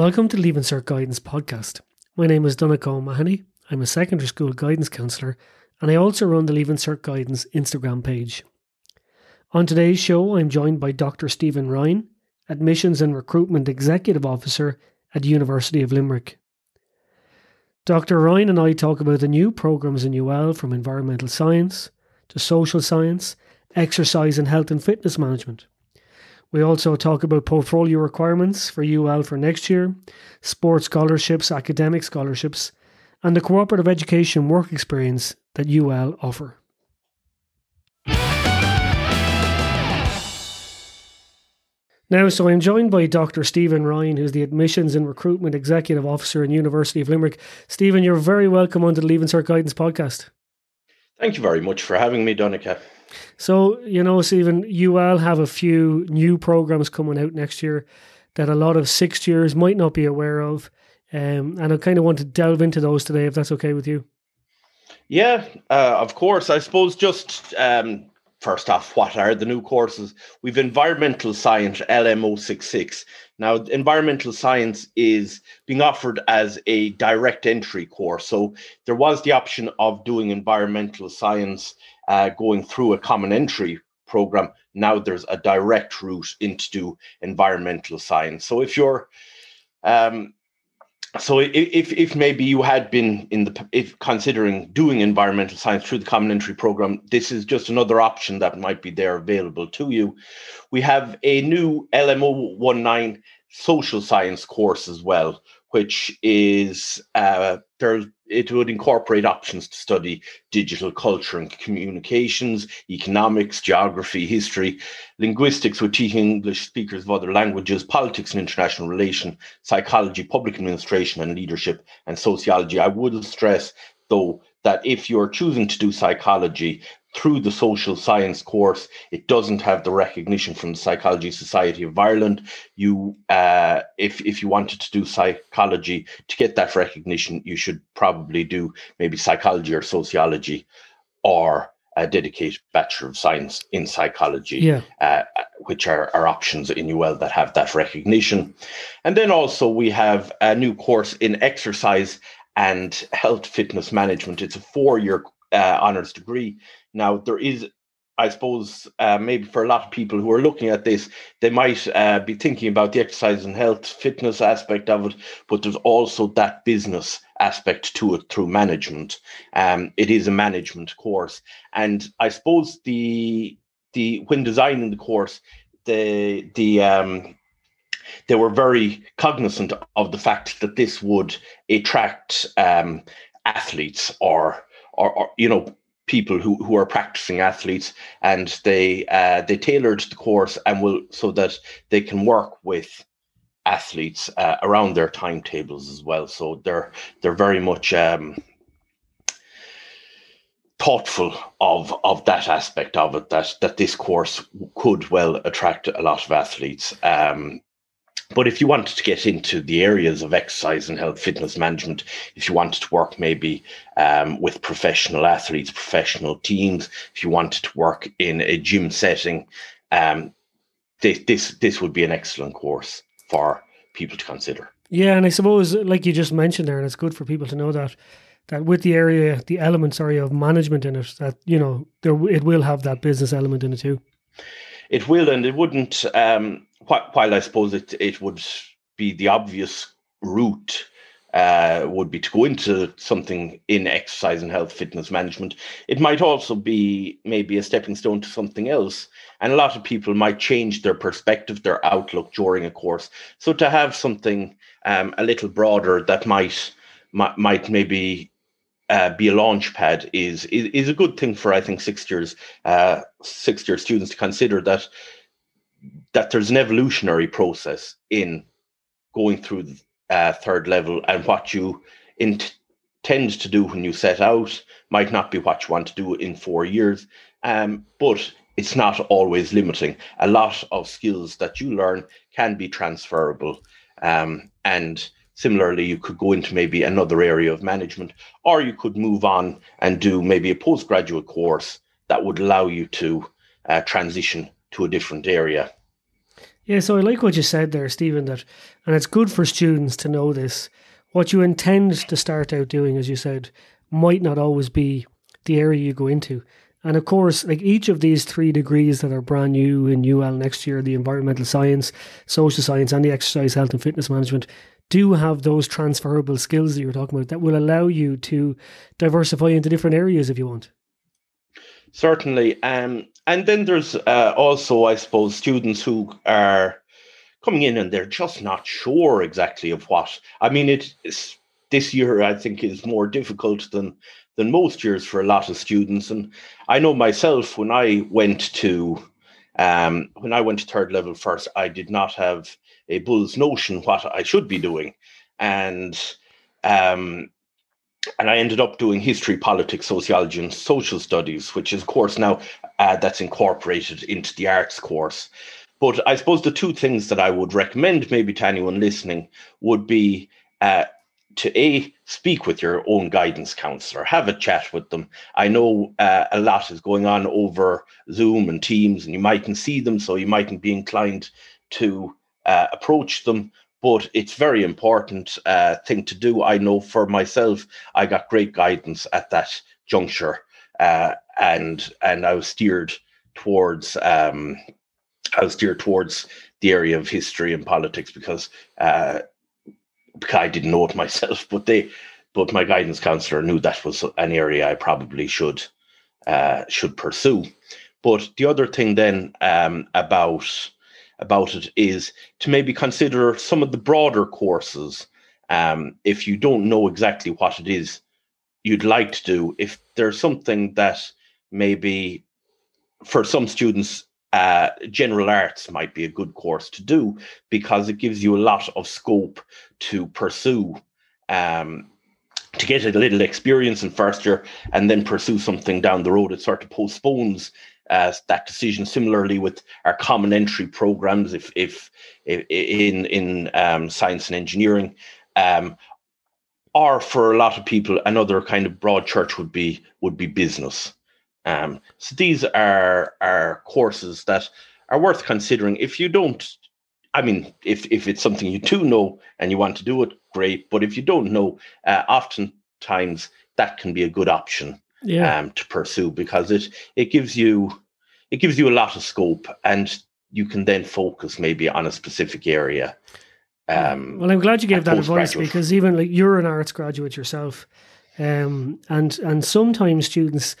Welcome to Leaving Cert Guidance podcast. My name is Donegal O'Mahony. I'm a secondary school guidance counsellor and I also run the Leaving Cert Guidance Instagram page. On today's show, I'm joined by Dr. Stephen Ryan, Admissions and Recruitment Executive Officer at University of Limerick. Dr. Ryan and I talk about the new programs in UL from environmental science to social science, exercise and health and fitness management. We also talk about portfolio requirements for UL for next year, sports scholarships, academic scholarships, and the cooperative education work experience that UL offer. Now, so I'm joined by Dr. Stephen Ryan, who's the Admissions and Recruitment Executive Officer in University of Limerick. Stephen, you're very welcome on the Leaving Cert Guidance podcast. Thank you very much for having me, Donica. So, you know, Stephen, UL have a few new programs coming out next year that a lot of sixth years might not be aware of. Um, and I kind of want to delve into those today, if that's okay with you. Yeah, uh, of course. I suppose just um, first off, what are the new courses? We've environmental science LMO66. Now, environmental science is being offered as a direct entry course. So there was the option of doing environmental science uh, going through a common entry program. Now there's a direct route into environmental science. So if you're um, so if if maybe you had been in the if considering doing environmental science through the common entry program this is just another option that might be there available to you we have a new lmo 19 social science course as well which is uh, there. It would incorporate options to study digital culture and communications, economics, geography, history, linguistics with teaching English speakers of other languages, politics and international relation, psychology, public administration and leadership, and sociology. I would stress, though, that if you're choosing to do psychology, through the social science course, it doesn't have the recognition from the Psychology Society of Ireland. You, uh, if if you wanted to do psychology to get that recognition, you should probably do maybe psychology or sociology, or a dedicated Bachelor of Science in Psychology, yeah. uh, which are, are options in UL that have that recognition. And then also we have a new course in exercise and health fitness management. It's a four year uh, honors degree. Now, there is, I suppose, uh, maybe for a lot of people who are looking at this, they might uh, be thinking about the exercise and health fitness aspect of it, but there's also that business aspect to it through management. Um, it is a management course, and I suppose the the when designing the course, the the um, they were very cognizant of the fact that this would attract um, athletes or, or, or you know people who, who are practicing athletes and they uh, they tailored the course and will so that they can work with athletes uh, around their timetables as well. So they're they're very much um, thoughtful of of that aspect of it that that this course could well attract a lot of athletes. Um, but if you wanted to get into the areas of exercise and health fitness management, if you wanted to work maybe um, with professional athletes, professional teams, if you wanted to work in a gym setting, um, this, this this would be an excellent course for people to consider. Yeah, and I suppose, like you just mentioned there, and it's good for people to know that that with the area, the elements sorry, of management in it, that you know there it will have that business element in it too. It will, and it wouldn't. Um, while I suppose it it would be the obvious route uh, would be to go into something in exercise and health fitness management. It might also be maybe a stepping stone to something else. And a lot of people might change their perspective, their outlook during a course. So to have something um, a little broader that might might, might maybe uh, be a launch pad is, is is a good thing for I think sixth years uh, sixth year students to consider that that there's an evolutionary process in going through the uh, third level and what you intend to do when you set out might not be what you want to do in four years um, but it's not always limiting. A lot of skills that you learn can be transferable um, and similarly you could go into maybe another area of management or you could move on and do maybe a postgraduate course that would allow you to uh, transition to a different area Yeah, so I like what you said there, Stephen, that and it's good for students to know this. What you intend to start out doing, as you said, might not always be the area you go into. And of course, like each of these three degrees that are brand new in UL next year, the environmental science, social science, and the exercise health and fitness management, do have those transferable skills that you're talking about that will allow you to diversify into different areas if you want. Certainly. Um, and then there's uh, also, I suppose, students who are coming in and they're just not sure exactly of what. I mean, it is, this year, I think, is more difficult than than most years for a lot of students. And I know myself when I went to um, when I went to third level first, I did not have a bull's notion what I should be doing, and um, and I ended up doing history, politics, sociology, and social studies, which is, of course, now uh, that's incorporated into the arts course. But I suppose the two things that I would recommend, maybe to anyone listening, would be uh, to a speak with your own guidance counselor, have a chat with them. I know uh, a lot is going on over Zoom and Teams, and you mightn't see them, so you mightn't be inclined to uh, approach them but it's very important uh, thing to do. I know for myself, I got great guidance at that juncture, uh, and and I was steered towards um, I was steered towards the area of history and politics because uh, I didn't know it myself, but they but my guidance counselor knew that was an area I probably should uh, should pursue. But the other thing then um, about about it is to maybe consider some of the broader courses. Um, if you don't know exactly what it is you'd like to do, if there's something that maybe for some students, uh, general arts might be a good course to do because it gives you a lot of scope to pursue um, to get a little experience in first year and then pursue something down the road. It sort of postpones uh, that decision. Similarly, with our common entry programs, if if, if in in um, science and engineering, um, or for a lot of people, another kind of broad church would be would be business. Um, so these are are courses that are worth considering. If you don't, I mean, if if it's something you do know and you want to do it, great. But if you don't know, uh, oftentimes that can be a good option yeah. um, to pursue because it it gives you it gives you a lot of scope and you can then focus maybe on a specific area. Um, well, I'm glad you gave that advice because even like you're an arts graduate yourself, um, and and sometimes students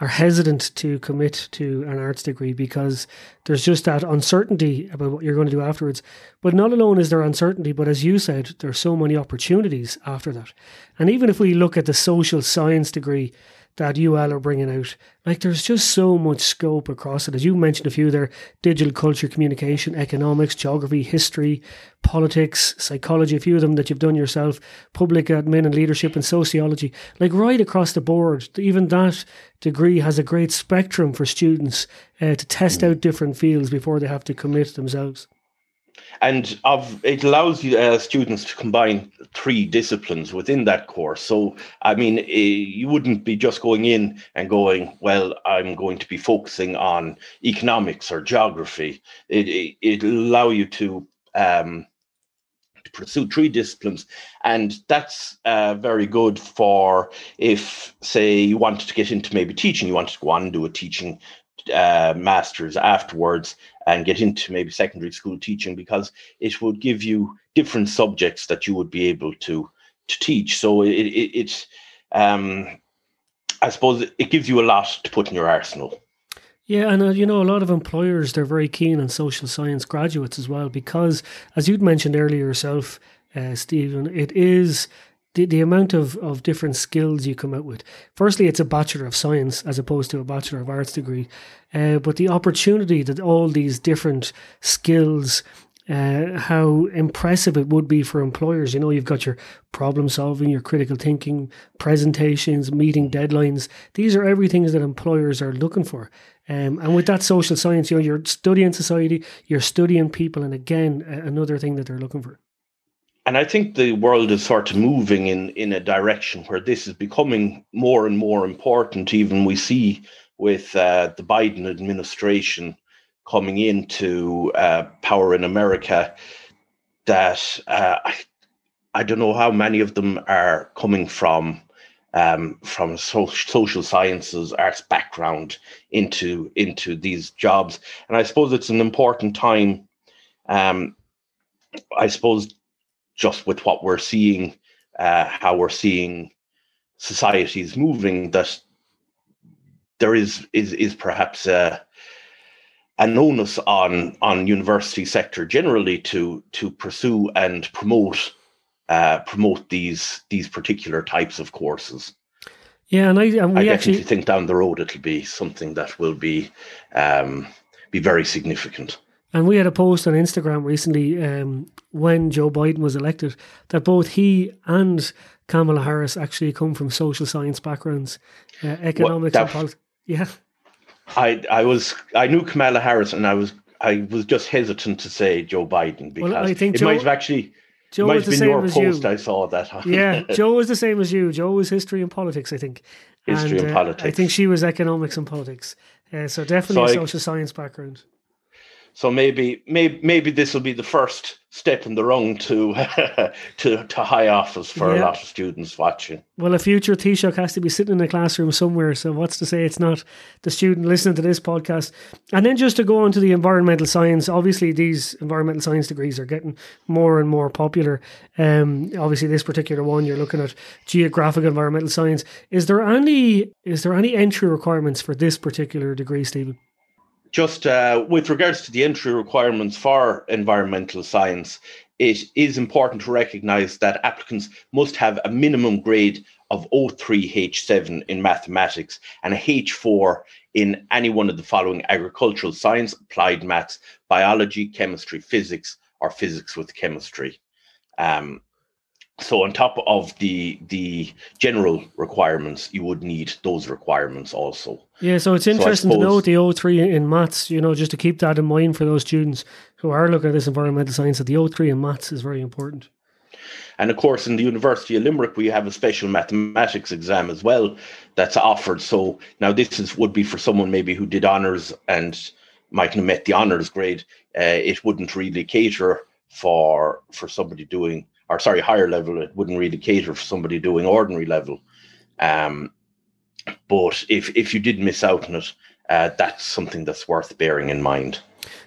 are hesitant to commit to an arts degree because there's just that uncertainty about what you're going to do afterwards. But not alone is there uncertainty, but as you said, there's so many opportunities after that. And even if we look at the social science degree, that UL are bringing out. Like there's just so much scope across it. As you mentioned a few there, digital culture, communication, economics, geography, history, politics, psychology, a few of them that you've done yourself, public admin and leadership and sociology. Like right across the board, even that degree has a great spectrum for students uh, to test out different fields before they have to commit themselves and of it allows you uh, students to combine three disciplines within that course. So i mean eh, you wouldn't be just going in and going well i'm going to be focusing on economics or geography. It, it it'll allow you to um, pursue three disciplines. And that's uh, very good for if say you wanted to get into maybe teaching you wanted to go on and do a teaching uh, masters afterwards and get into maybe secondary school teaching because it would give you different subjects that you would be able to to teach. So it, it it's um, I suppose it gives you a lot to put in your arsenal. Yeah, and uh, you know, a lot of employers they're very keen on social science graduates as well because, as you'd mentioned earlier yourself, uh, Stephen, it is the, the amount of, of different skills you come out with. Firstly, it's a Bachelor of Science as opposed to a Bachelor of Arts degree. Uh, but the opportunity that all these different skills, uh, how impressive it would be for employers. You know, you've got your problem solving, your critical thinking, presentations, meeting deadlines. These are everything that employers are looking for. Um, and with that social science, you know, you're studying society, you're studying people, and again, another thing that they're looking for and I think the world is sort of moving in in a direction where this is becoming more and more important. Even we see with uh, the Biden administration coming into uh, power in America that uh, I, I don't know how many of them are coming from um, from so- social sciences, arts background into into these jobs, and I suppose it's an important time. Um, I suppose just with what we're seeing, uh, how we're seeing societies moving, that there is is is perhaps a an onus on on university sector generally to to pursue and promote uh, promote these these particular types of courses. Yeah, and I and we I actually definitely think down the road it'll be something that will be um, be very significant. And we had a post on Instagram recently um, when Joe Biden was elected that both he and Kamala Harris actually come from social science backgrounds, uh, economics and politics. Yeah, I I was I knew Kamala Harris and I was I was just hesitant to say Joe Biden because I think it Joe- might have actually Joe might was have the been same your as post you. I saw that. yeah, Joe was the same as you. Joe was history and politics, I think. History and uh, politics. I think she was economics and politics. Uh, so definitely So a I- social science background. So maybe maybe maybe this will be the first step in the wrong to to to high office for a lot of students watching. Well, a future Taoiseach has to be sitting in a classroom somewhere. So what's to say it's not the student listening to this podcast? And then just to go on to the environmental science, obviously these environmental science degrees are getting more and more popular. Um, obviously this particular one you're looking at geographic environmental science. Is there any is there any entry requirements for this particular degree, Stephen? Just uh, with regards to the entry requirements for environmental science, it is important to recognize that applicants must have a minimum grade of O3H7 in mathematics and a H4 in any one of the following agricultural science, applied maths, biology, chemistry, physics, or physics with chemistry. Um, so on top of the the general requirements, you would need those requirements also. Yeah, so it's interesting to know the O3 in maths, you know, just to keep that in mind for those students who are looking at this environmental science, that the O3 in maths is very important. And of course, in the University of Limerick, we have a special mathematics exam as well that's offered. So now this is would be for someone maybe who did honors and mightn't have met the honors grade. Uh, it wouldn't really cater for for somebody doing, or sorry, higher level. It wouldn't really cater for somebody doing ordinary level. Um, but if if you did miss out on it, uh, that's something that's worth bearing in mind.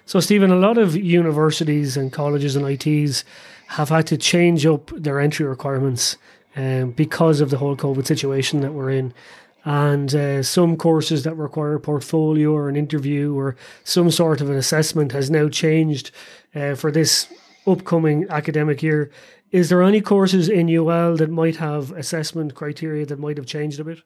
So, Stephen, a lot of universities and colleges and ITs have had to change up their entry requirements um, because of the whole COVID situation that we're in. And uh, some courses that require a portfolio or an interview or some sort of an assessment has now changed uh, for this upcoming academic year. Is there any courses in UL that might have assessment criteria that might have changed a bit?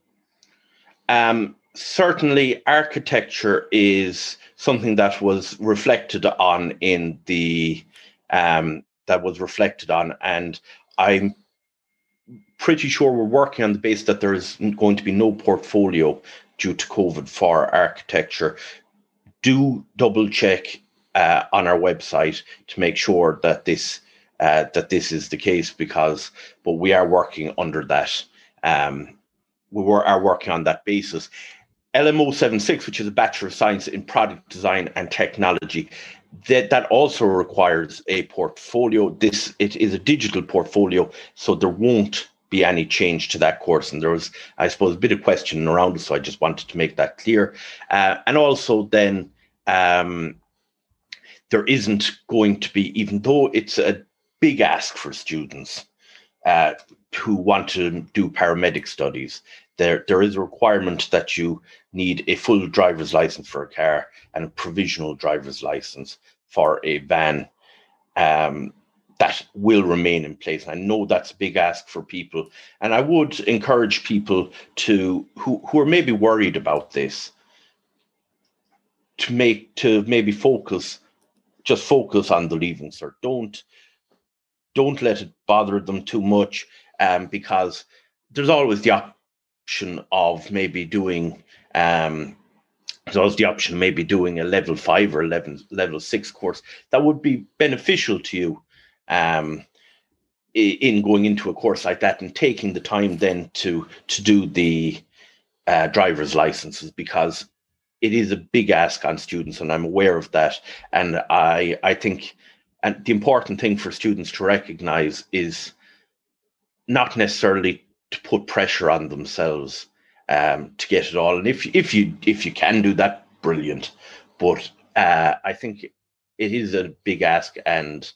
Um, certainly, architecture is something that was reflected on in the um, that was reflected on, and I'm pretty sure we're working on the base that there is going to be no portfolio due to COVID for architecture. Do double check uh, on our website to make sure that this uh, that this is the case because, but we are working under that. Um, we were, are working on that basis. LMO 76, which is a Bachelor of Science in Product Design and Technology, that, that also requires a portfolio. This it is a digital portfolio, so there won't be any change to that course. And there was, I suppose, a bit of question around it, so I just wanted to make that clear. Uh, and also, then um, there isn't going to be, even though it's a big ask for students uh, who want to do paramedic studies, there there is a requirement that you need a full driver's license for a car and a provisional driver's license for a van. Um, that will remain in place. I know that's a big ask for people, and I would encourage people to who who are maybe worried about this to make to maybe focus, just focus on the leaving cert. Don't don't let it bother them too much, um, because there's always the option of maybe doing um there's always the option of maybe doing a level five or 11 level six course that would be beneficial to you um in going into a course like that and taking the time then to to do the uh, driver's licenses because it is a big ask on students, and I'm aware of that. And I I think and the important thing for students to recognize is not necessarily to put pressure on themselves um, to get it all. And if if you if you can do that, brilliant. But uh, I think it is a big ask, and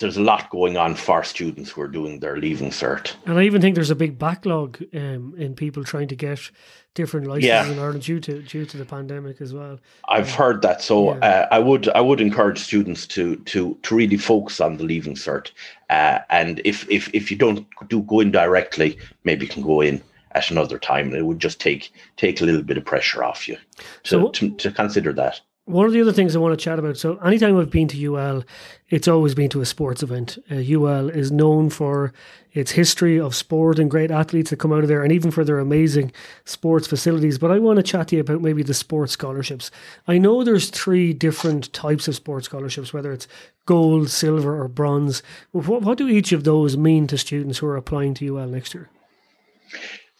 there's a lot going on for students who are doing their leaving cert. And I even think there's a big backlog um, in people trying to get different licenses yeah. in Ireland due to due to the pandemic as well. I've heard that, so yeah. uh, I would I would encourage students to to to really focus on the leaving cert, uh, and if if if you don't do go in directly, maybe you can go in at another time, and it would just take take a little bit of pressure off you. So to, to consider that one of the other things I want to chat about. So, anytime I've been to UL, it's always been to a sports event. Uh, UL is known for its history of sport and great athletes that come out of there, and even for their amazing sports facilities. But I want to chat to you about maybe the sports scholarships. I know there's three different types of sports scholarships, whether it's gold, silver, or bronze. What, what do each of those mean to students who are applying to UL next year?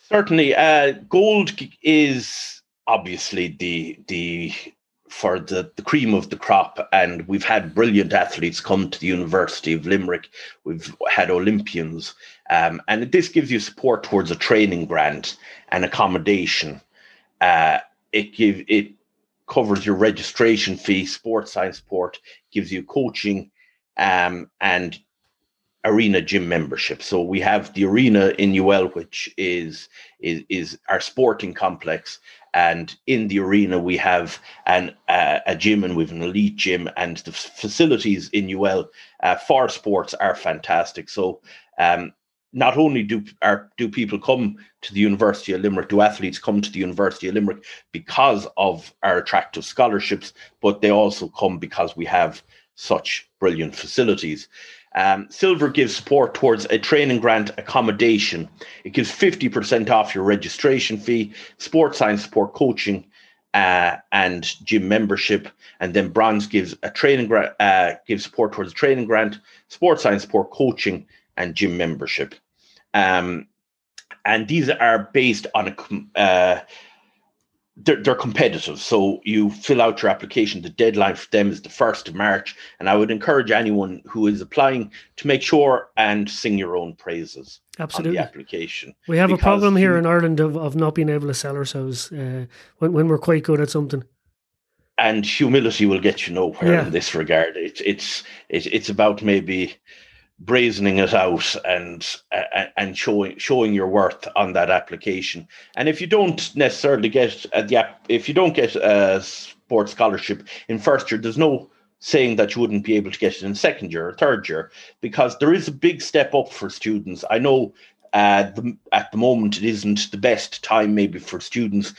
Certainly, uh, gold is obviously the the for the, the cream of the crop. And we've had brilliant athletes come to the University of Limerick. We've had Olympians. Um, and this gives you support towards a training grant and accommodation. Uh, it give it covers your registration fee, sports science support, gives you coaching um, and arena gym membership. So we have the arena in UL, which is is, is our sporting complex, and in the arena we have an uh, a gym and we've an elite gym and the facilities in UL uh, for sports are fantastic so um, not only do are do people come to the University of Limerick, do athletes come to the University of Limerick because of our attractive scholarships, but they also come because we have such brilliant facilities. Um, Silver gives support towards a training grant accommodation. It gives 50% off your registration fee, sports science support coaching, uh, and gym membership. And then Bronze gives a training grant, uh, gives support towards a training grant, sports science support coaching, and gym membership. Um, and these are based on a uh, they're, they're competitive. So you fill out your application. The deadline for them is the 1st of March. And I would encourage anyone who is applying to make sure and sing your own praises Absolutely. on the application. We have a problem here in Ireland of, of not being able to sell ourselves uh, when, when we're quite good at something. And humility will get you nowhere yeah. in this regard. It's it's it's it's about maybe brazening it out and uh, and showing showing your worth on that application. And if you don't necessarily get uh, the if you don't get a sports scholarship in first year, there's no saying that you wouldn't be able to get it in second year or third year because there is a big step up for students. I know uh, the, at the moment it isn't the best time maybe for students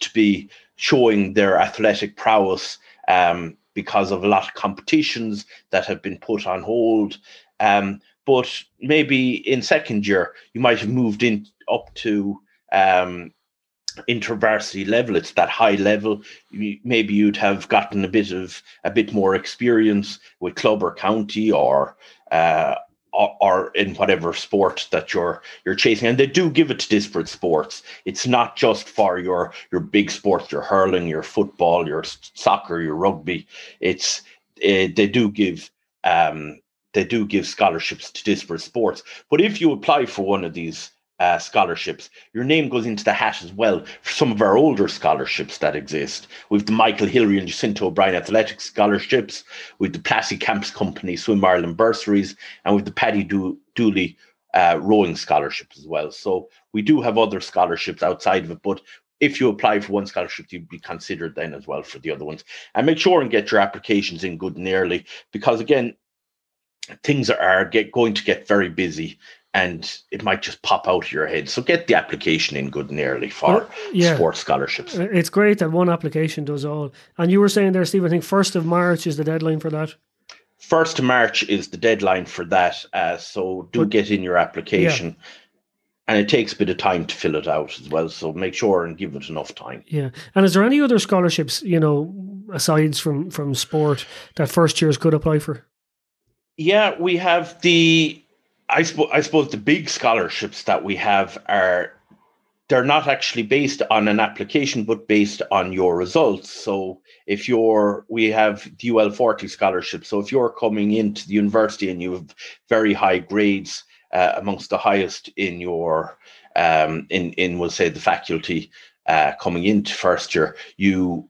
to be showing their athletic prowess um, because of a lot of competitions that have been put on hold um, but maybe in second year, you might have moved in up to um, intervarsity level. It's that high level. Maybe you'd have gotten a bit of a bit more experience with club or county or uh, or, in whatever sport that you're you're chasing. And they do give it to disparate sports. It's not just for your your big sports, your hurling, your football, your soccer, your rugby. It's uh, they do give um, they do give scholarships to disparate sports. But if you apply for one of these uh, scholarships, your name goes into the hat as well for some of our older scholarships that exist. We've the Michael Hillary and Jacinta O'Brien Athletics scholarships, with the Plassey Camps Company Swim Ireland bursaries, and with the Paddy Do- Dooley uh, rowing scholarships as well. So we do have other scholarships outside of it, but if you apply for one scholarship, you'd be considered then as well for the other ones. And make sure and get your applications in good and early because again, things are get going to get very busy and it might just pop out of your head. So get the application in good and early for well, yeah. sports scholarships. It's great that one application does all. And you were saying there, Steve, I think first of March is the deadline for that. First of March is the deadline for that. Uh, so do but, get in your application. Yeah. And it takes a bit of time to fill it out as well. So make sure and give it enough time. Yeah. And is there any other scholarships, you know, aside from from sport that first years could apply for? Yeah, we have the. I suppose I suppose the big scholarships that we have are they're not actually based on an application, but based on your results. So if you're, we have the UL 40 scholarship. So if you're coming into the university and you have very high grades, uh, amongst the highest in your, um, in, in, we'll say the faculty uh, coming into first year, you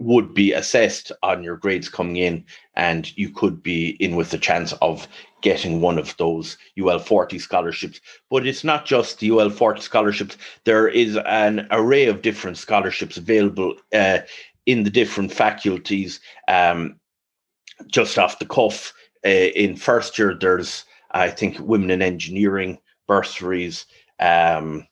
would be assessed on your grades coming in, and you could be in with the chance of getting one of those UL 40 scholarships. But it's not just the UL 40 scholarships, there is an array of different scholarships available uh, in the different faculties. Um, just off the cuff, uh, in first year, there's, I think, women in engineering bursaries. Um,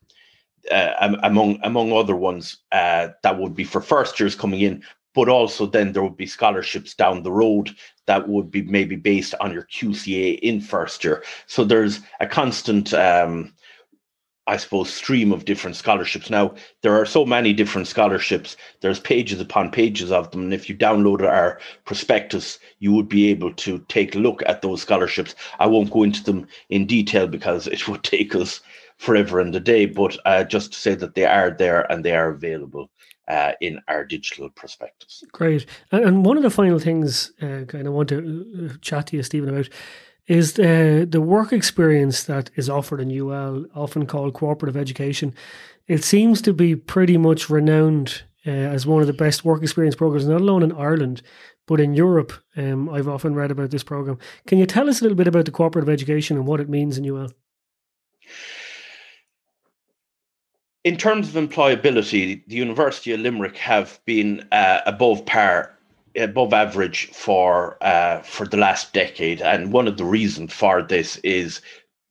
uh, among among other ones uh, that would be for first years coming in, but also then there would be scholarships down the road that would be maybe based on your QCA in first year. So there's a constant, um, I suppose, stream of different scholarships. Now, there are so many different scholarships, there's pages upon pages of them. And if you downloaded our prospectus, you would be able to take a look at those scholarships. I won't go into them in detail because it would take us forever and a day, but uh, just to say that they are there and they are available uh, in our digital prospectus. Great. And one of the final things uh, kind of want to uh, chat to you, Stephen, about is the the work experience that is offered in UL, often called cooperative education. It seems to be pretty much renowned uh, as one of the best work experience programs, not alone in Ireland, but in Europe. Um, I've often read about this program. Can you tell us a little bit about the cooperative education and what it means in UL? In terms of employability, the University of Limerick have been uh, above par, above average for uh, for the last decade, and one of the reasons for this is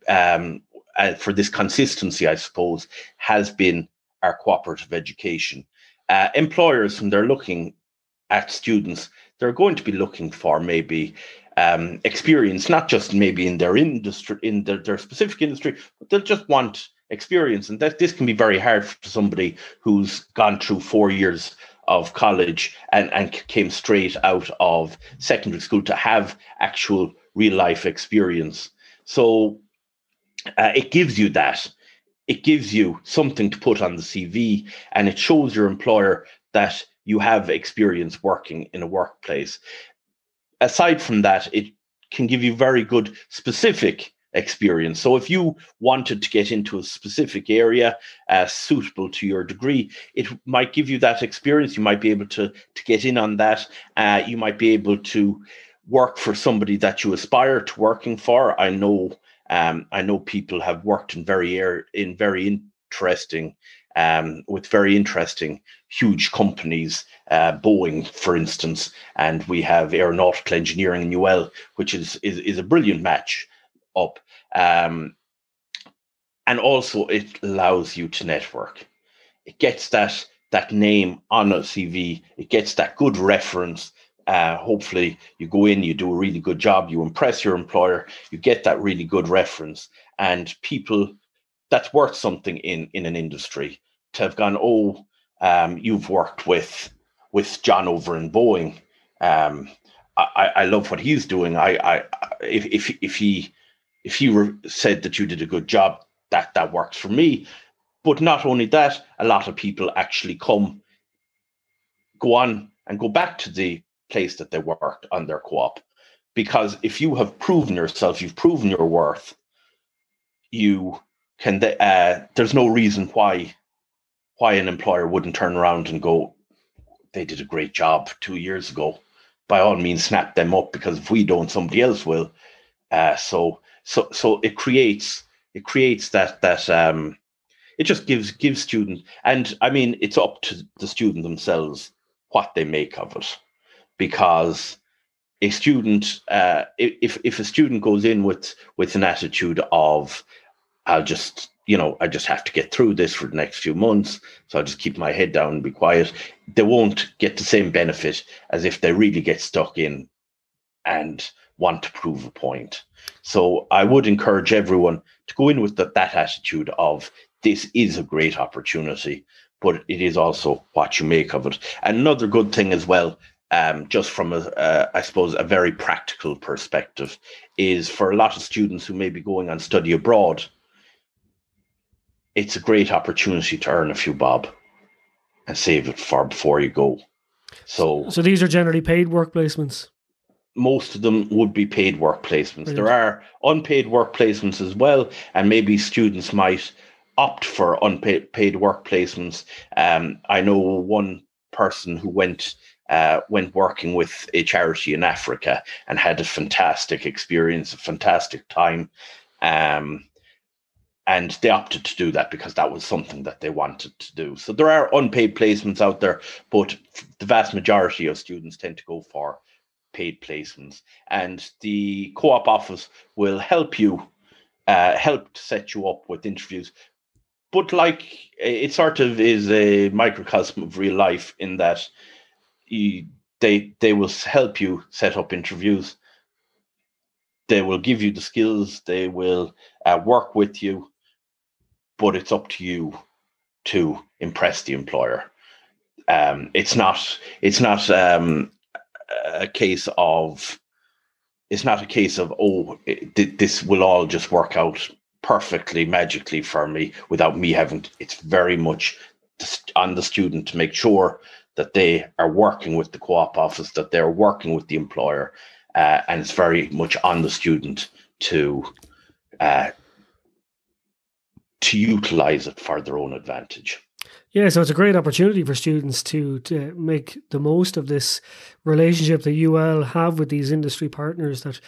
um, uh, for this consistency, I suppose, has been our cooperative education. Uh, employers, when they're looking at students, they're going to be looking for maybe um, experience, not just maybe in their industry, in their, their specific industry, but they'll just want experience. And that this can be very hard for somebody who's gone through four years of college and, and came straight out of secondary school to have actual real life experience. So uh, it gives you that. It gives you something to put on the CV and it shows your employer that you have experience working in a workplace. Aside from that, it can give you very good specific experience. So if you wanted to get into a specific area uh, suitable to your degree, it might give you that experience. You might be able to to get in on that. Uh, you might be able to work for somebody that you aspire to working for. I know um, I know people have worked in very air in very interesting um, with very interesting huge companies, uh, Boeing, for instance, and we have aeronautical engineering in UL, which is, is, is a brilliant match up. Um, and also it allows you to network. It gets that that name on a CV. It gets that good reference. Uh, hopefully, you go in, you do a really good job, you impress your employer, you get that really good reference, and people that's worth something in in an industry to have gone. Oh, um, you've worked with with John over in Boeing. Um, I, I love what he's doing. I, I if if if he if you were said that you did a good job, that that works for me. But not only that, a lot of people actually come, go on and go back to the place that they worked on their co-op. Because if you have proven yourself, you've proven your worth, you can. Uh, there's no reason why why an employer wouldn't turn around and go, they did a great job two years ago. By all means, snap them up because if we don't, somebody else will. Uh, so so so it creates it creates that that um it just gives gives students and i mean it's up to the student themselves what they make of it. Because a student uh if if a student goes in with with an attitude of i'll just you know i just have to get through this for the next few months so i'll just keep my head down and be quiet they won't get the same benefit as if they really get stuck in and want to prove a point so I would encourage everyone to go in with the, that attitude of this is a great opportunity, but it is also what you make of it. Another good thing as well, um, just from a, uh, I suppose, a very practical perspective, is for a lot of students who may be going on study abroad. it's a great opportunity to earn a few bob and save it for before you go. So, so these are generally paid work placements. Most of them would be paid work placements. Brilliant. There are unpaid work placements as well, and maybe students might opt for unpaid paid work placements. Um, I know one person who went uh, went working with a charity in Africa and had a fantastic experience, a fantastic time. Um, and they opted to do that because that was something that they wanted to do. So there are unpaid placements out there, but the vast majority of students tend to go for paid placements. And the co-op office will help you, uh, help to set you up with interviews. But like it sort of is a microcosm of real life in that you, they they will help you set up interviews. They will give you the skills. They will uh, work with you but it's up to you to impress the employer. Um, it's not. It's not um, a case of. It's not a case of oh, it, this will all just work out perfectly magically for me without me having. To, it's very much on the student to make sure that they are working with the co-op office, that they're working with the employer, uh, and it's very much on the student to uh, to utilize it for their own advantage. Yeah, so it's a great opportunity for students to to make the most of this relationship that UL have with these industry partners that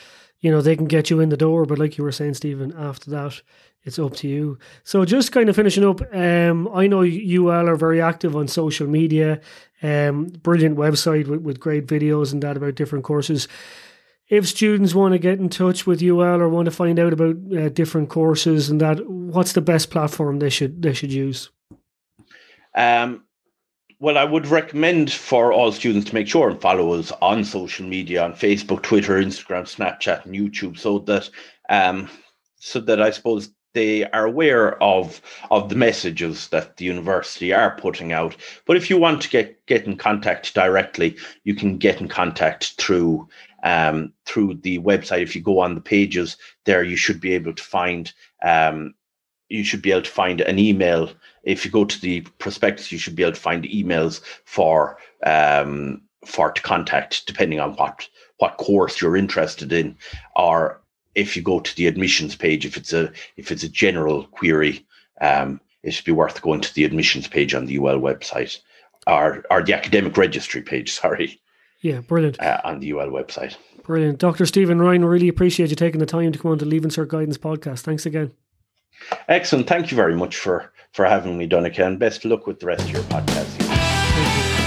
you know they can get you in the door, but like you were saying, Stephen, after that it's up to you. So just kind of finishing up, um, I know UL are very active on social media, um, brilliant website with, with great videos and that about different courses if students want to get in touch with UL or want to find out about uh, different courses and that, what's the best platform they should they should use? Um, well, I would recommend for all students to make sure and follow us on social media on Facebook, Twitter, Instagram, Snapchat, and YouTube, so that um, so that I suppose they are aware of of the messages that the university are putting out. But if you want to get get in contact directly, you can get in contact through um, through the website. If you go on the pages there, you should be able to find um, you should be able to find an email. If you go to the prospectus, you should be able to find emails for um, for to contact, depending on what what course you're interested in, or if you go to the admissions page, if it's a if it's a general query, um, it should be worth going to the admissions page on the UL website, or or the academic registry page. Sorry. Yeah, brilliant. Uh, on the UL website. Brilliant. Dr. Stephen Ryan, really appreciate you taking the time to come on to Leaving Cert Guidance podcast. Thanks again. Excellent. Thank you very much for for having me, Donna Ken. Best luck with the rest of your podcast.